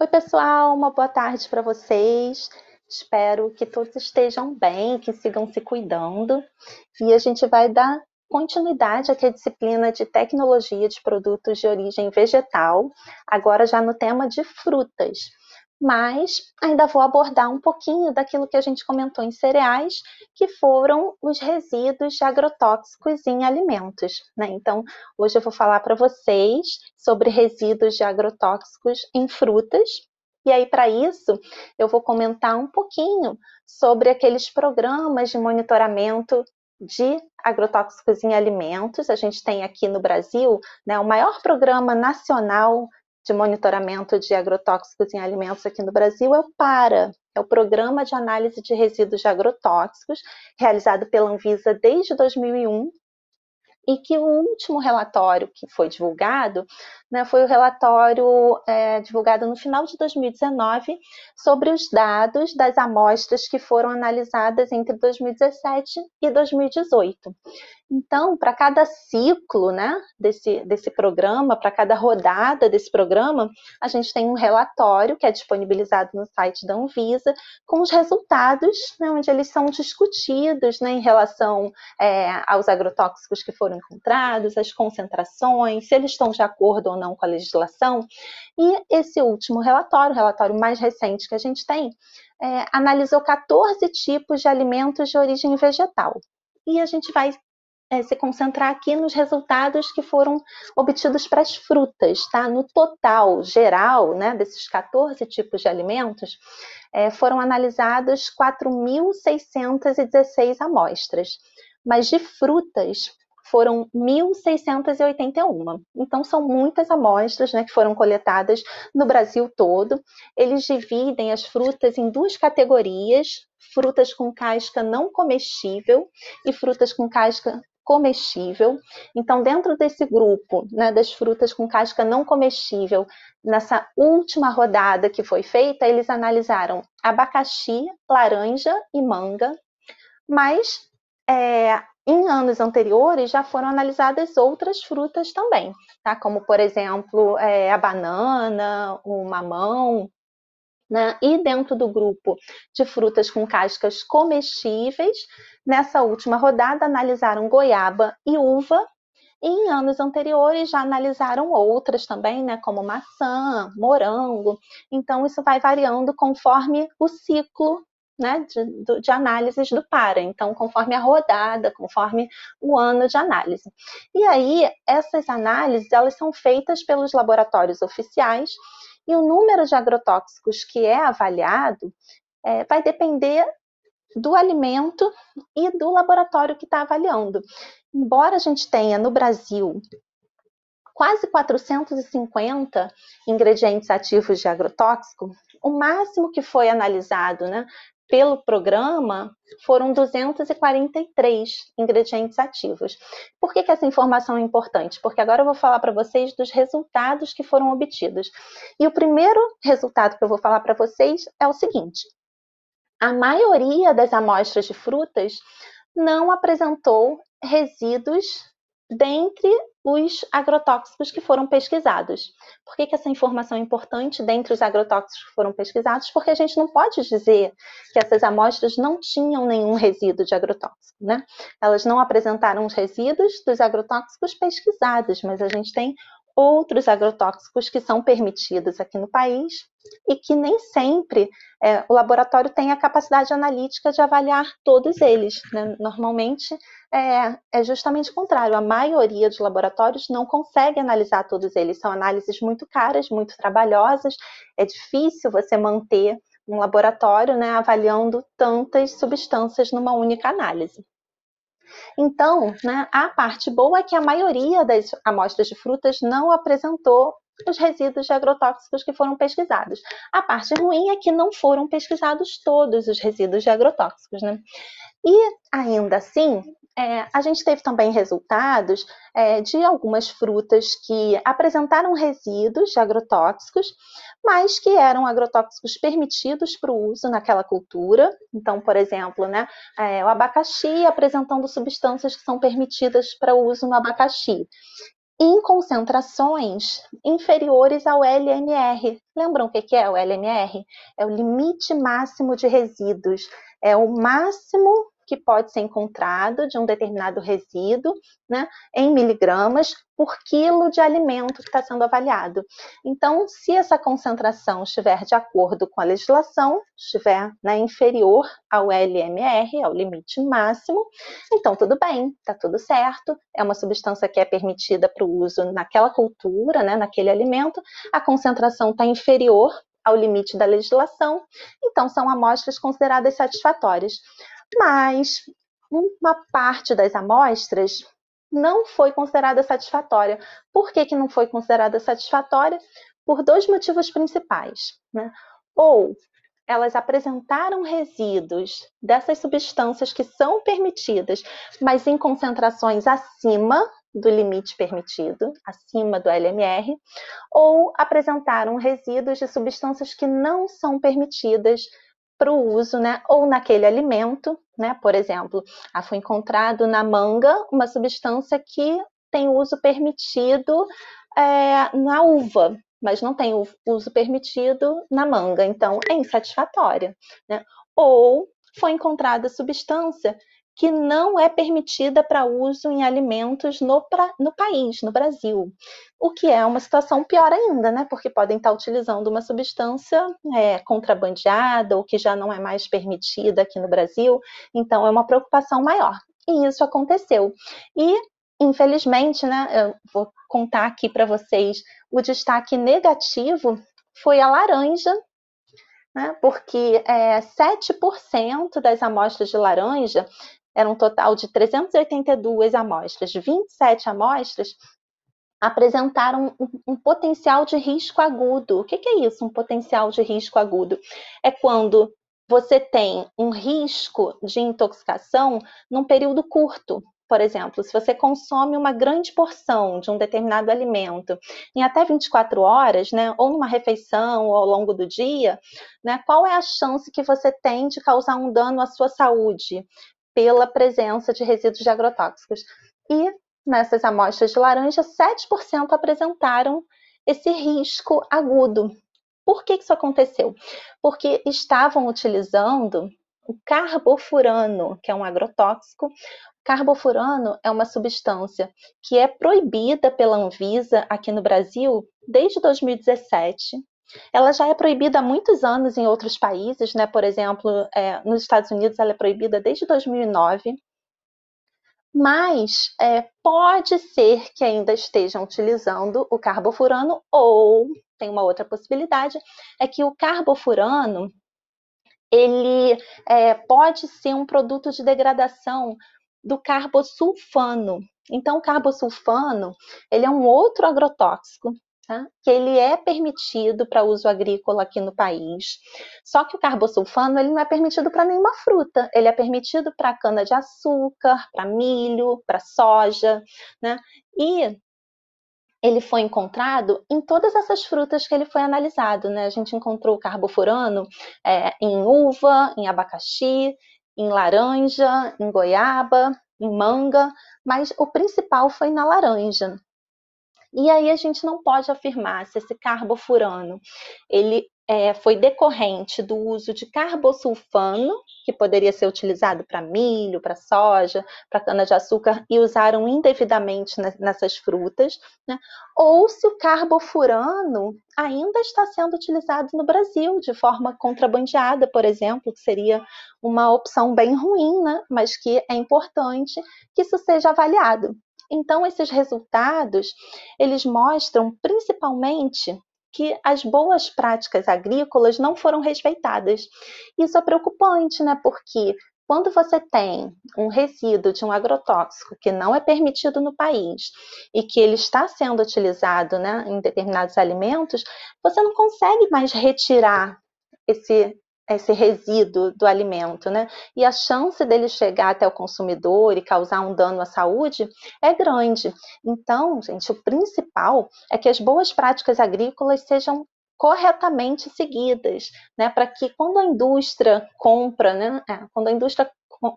Oi, pessoal, uma boa tarde para vocês. Espero que todos estejam bem, que sigam se cuidando. E a gente vai dar continuidade aqui à disciplina de tecnologia de produtos de origem vegetal, agora já no tema de frutas mas ainda vou abordar um pouquinho daquilo que a gente comentou em cereais, que foram os resíduos de agrotóxicos em alimentos. Né? Então, hoje eu vou falar para vocês sobre resíduos de agrotóxicos em frutas. E aí, para isso, eu vou comentar um pouquinho sobre aqueles programas de monitoramento de agrotóxicos em alimentos. A gente tem aqui no Brasil né, o maior programa nacional de monitoramento de agrotóxicos em alimentos aqui no Brasil é o PARA, é o Programa de Análise de Resíduos de Agrotóxicos, realizado pela Anvisa desde 2001, e que o último relatório que foi divulgado né, foi o relatório é, divulgado no final de 2019 sobre os dados das amostras que foram analisadas entre 2017 e 2018. Então, para cada ciclo né, desse, desse programa, para cada rodada desse programa, a gente tem um relatório que é disponibilizado no site da Anvisa, com os resultados, né, onde eles são discutidos né, em relação é, aos agrotóxicos que foram encontrados, as concentrações, se eles estão de acordo ou não com a legislação. E esse último relatório, o relatório mais recente que a gente tem, é, analisou 14 tipos de alimentos de origem vegetal. E a gente vai é, se concentrar aqui nos resultados que foram obtidos para as frutas, tá? No total geral, né, desses 14 tipos de alimentos, é, foram analisados 4.616 amostras, mas de frutas foram 1.681. Então, são muitas amostras né, que foram coletadas no Brasil todo. Eles dividem as frutas em duas categorias: frutas com casca não comestível e frutas com casca comestível. Então, dentro desse grupo né, das frutas com casca não comestível, nessa última rodada que foi feita, eles analisaram abacaxi, laranja e manga, mas é, em anos anteriores já foram analisadas outras frutas também, tá? Como, por exemplo, é, a banana, o mamão, né? E dentro do grupo de frutas com cascas comestíveis, nessa última rodada analisaram goiaba e uva, e em anos anteriores já analisaram outras também, né, como maçã, morango. Então, isso vai variando conforme o ciclo né, de, de, análises do PARA, então, conforme a rodada, conforme o ano de análise. E aí, essas análises, elas são feitas pelos laboratórios oficiais e o número de agrotóxicos que é avaliado é, vai depender do alimento e do laboratório que está avaliando. Embora a gente tenha no Brasil quase 450 ingredientes ativos de agrotóxico, o máximo que foi analisado né, pelo programa foram 243 ingredientes ativos. Por que, que essa informação é importante? Porque agora eu vou falar para vocês dos resultados que foram obtidos. E o primeiro resultado que eu vou falar para vocês é o seguinte: a maioria das amostras de frutas não apresentou resíduos dentre os agrotóxicos que foram pesquisados. Por que, que, essa informação é importante dentre os agrotóxicos que foram pesquisados? Porque a gente não pode dizer que essas amostras não tinham nenhum resíduo de agrotóxico, né? Elas não apresentaram os resíduos dos agrotóxicos pesquisados, mas a gente tem outros agrotóxicos que são permitidos aqui no país e que nem sempre é, o laboratório tem a capacidade analítica de avaliar todos eles. Né? Normalmente é, é, justamente o contrário, a maioria dos laboratórios não consegue analisar todos eles, são análises muito caras, muito trabalhosas, é difícil você manter um laboratório né, avaliando tantas substâncias numa única análise. Então, né, a parte boa é que a maioria das amostras de frutas não apresentou os resíduos de agrotóxicos que foram pesquisados. A parte ruim é que não foram pesquisados todos os resíduos de agrotóxicos, né? E ainda assim, é, a gente teve também resultados é, de algumas frutas que apresentaram resíduos de agrotóxicos, mas que eram agrotóxicos permitidos para o uso naquela cultura. Então, por exemplo, né, é, o abacaxi apresentando substâncias que são permitidas para o uso no abacaxi. Em concentrações inferiores ao LMR. Lembram o que é o LMR? É o limite máximo de resíduos. É o máximo que pode ser encontrado de um determinado resíduo, né, em miligramas por quilo de alimento que está sendo avaliado. Então, se essa concentração estiver de acordo com a legislação, estiver né, inferior ao LMR, ao limite máximo, então tudo bem, está tudo certo, é uma substância que é permitida para o uso naquela cultura, né, naquele alimento, a concentração está inferior ao limite da legislação, então são amostras consideradas satisfatórias mas uma parte das amostras não foi considerada satisfatória. Por que, que não foi considerada satisfatória? Por dois motivos principais. Né? Ou elas apresentaram resíduos dessas substâncias que são permitidas, mas em concentrações acima do limite permitido, acima do LMR, ou apresentaram resíduos de substâncias que não são permitidas para o uso, né, ou naquele alimento, né, por exemplo, ah, foi encontrado na manga uma substância que tem uso permitido é, na uva, mas não tem uso permitido na manga, então é insatisfatória. Né? Ou foi encontrada substância que não é permitida para uso em alimentos no, pra, no país, no Brasil. O que é uma situação pior ainda, né? Porque podem estar utilizando uma substância é, contrabandeada ou que já não é mais permitida aqui no Brasil. Então, é uma preocupação maior. E isso aconteceu. E, infelizmente, né, eu vou contar aqui para vocês o destaque negativo foi a laranja né, porque é, 7% das amostras de laranja era um total de 382 amostras, 27 amostras apresentaram um, um, potencial de risco agudo. O que, que é isso, um potencial de risco agudo? É quando você tem um risco de intoxicação num período curto. Por exemplo, se você consome uma grande porção de um determinado alimento em até 24 horas, né, ou numa refeição ou ao longo do dia, né, qual é a chance que você tem de causar um dano à sua saúde? Pela presença de resíduos de agrotóxicos. E nessas amostras de laranja, 7% apresentaram esse risco agudo. Por que isso aconteceu? Porque estavam utilizando o carbofurano, que é um agrotóxico. Carbofurano é uma substância que é proibida pela Anvisa aqui no Brasil desde 2017 ela já é proibida há muitos anos em outros países, né? Por exemplo, é, nos Estados Unidos ela é proibida desde 2009. Mas é, pode ser que ainda estejam utilizando o carbofurano ou tem uma outra possibilidade é que o carbofurano ele é, pode ser um produto de degradação do carbosulfano. Então, o carbosulfano ele é um outro agrotóxico tá? que ele é permitido para uso agrícola aqui no país. Só que o carbosulfano ele não é permitido para nenhuma fruta, ele é permitido para cana-de-açúcar, para milho, para soja, né? E ele foi encontrado em todas essas frutas que ele foi analisado, né? A gente encontrou o carbofurano é, em uva, em abacaxi, em laranja, em goiaba, em manga, mas o principal foi na laranja. E aí a gente não pode afirmar se esse carbofurano ele é, foi decorrente do uso de carbosulfano, que poderia ser utilizado para milho, para soja, para cana-de-açúcar, e usaram indevidamente nessas frutas, né? ou se o carbofurano ainda está sendo utilizado no Brasil de forma contrabandeada, por exemplo, que seria uma opção bem ruim, né? mas que é importante que isso seja avaliado. Então, esses resultados, eles mostram principalmente que as boas práticas agrícolas não foram respeitadas. Isso é preocupante, né? Porque quando você tem um resíduo de um agrotóxico que não é permitido no país e que ele está sendo utilizado né, em determinados alimentos, você não consegue mais retirar esse esse resíduo do alimento, né? E a chance dele chegar até o consumidor e causar um dano à saúde é grande. Então, gente, o principal é que as boas práticas agrícolas sejam corretamente seguidas, né? Para que quando a indústria compra, né? É, quando a indústria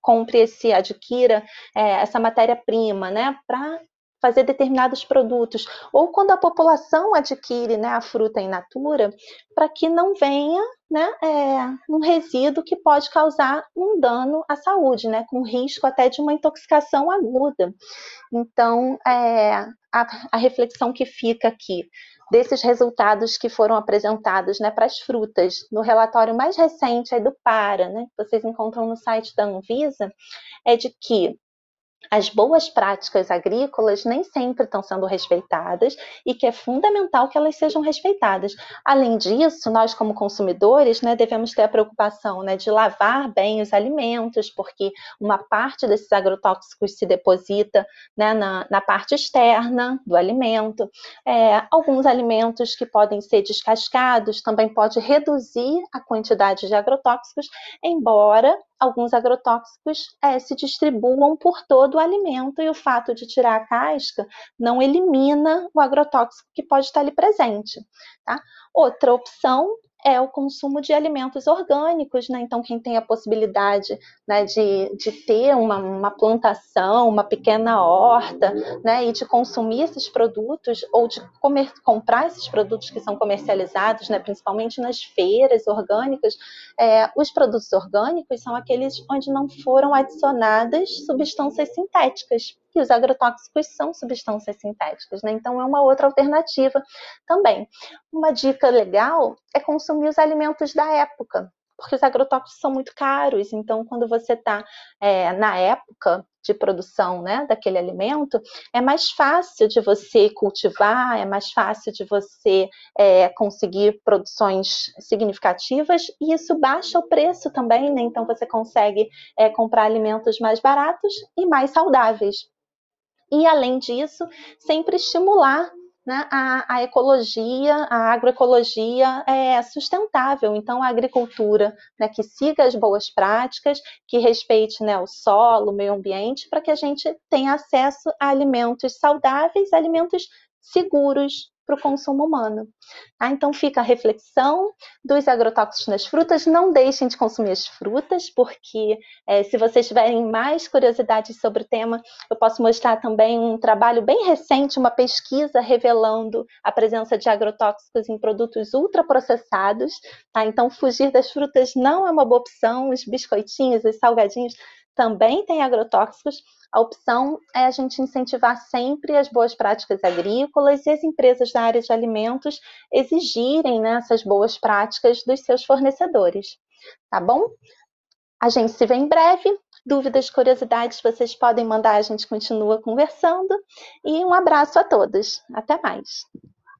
compre esse, adquira é, essa matéria-prima, né? Para fazer determinados produtos, ou quando a população adquire né, a fruta in natura, para que não venha né, é, um resíduo que pode causar um dano à saúde, né, com risco até de uma intoxicação aguda. Então, é, a, a reflexão que fica aqui desses resultados que foram apresentados né, para as frutas. No relatório mais recente do PARA, né, que vocês encontram no site da Anvisa, é de que as boas práticas agrícolas nem sempre estão sendo respeitadas e que é fundamental que elas sejam respeitadas. Além disso, nós como consumidores, né, devemos ter a preocupação né, de lavar bem os alimentos, porque uma parte desses agrotóxicos se deposita né, na, na, parte externa do alimento. É, alguns alimentos que podem ser descascados também pode reduzir a quantidade de agrotóxicos, embora alguns agrotóxicos é, se distribuam por todo o alimento e o fato de tirar a casca não elimina o agrotóxico que pode estar ali presente. Tá? Outra opção é o consumo de alimentos orgânicos, né? Então, quem tem a possibilidade né, de, de ter uma, uma plantação, uma pequena horta, né, e de consumir esses produtos, ou de comer, comprar esses produtos que são comercializados, né, principalmente nas feiras orgânicas, é, os produtos orgânicos são aqueles onde não foram adicionadas substâncias sintéticas e os agrotóxicos são substâncias sintéticas, né? Então é uma outra alternativa também. Uma dica legal é consumir os alimentos da época, porque os agrotóxicos são muito caros. Então, quando você está é, na época de produção né, daquele alimento, é mais fácil de você cultivar, é mais fácil de você é, conseguir produções significativas e isso baixa o preço também, né? Então, você consegue é, comprar alimentos mais baratos e mais saudáveis e, além disso, sempre estimular né, a, a, ecologia, a agroecologia é sustentável. Então, a agricultura né, que siga as boas práticas, que respeite né, o solo, o meio ambiente, para que a gente tenha acesso a alimentos saudáveis, alimentos seguros, para o consumo humano. Tá? Então fica a reflexão dos agrotóxicos nas frutas. Não deixem de consumir as frutas, porque é, se vocês tiverem mais curiosidades sobre o tema, eu posso mostrar também um trabalho bem recente, uma pesquisa revelando a presença de agrotóxicos em produtos ultraprocessados. Tá? Então fugir das frutas não é uma boa opção. Os biscoitinhos, os salgadinhos também têm agrotóxicos, a opção é a gente incentivar sempre as boas práticas agrícolas e as empresas da área de alimentos exigirem né, essas boas práticas dos seus fornecedores. Tá bom? A gente se vê em breve. Dúvidas, curiosidades, vocês podem mandar, a gente continua conversando. E um abraço a todos. Até mais.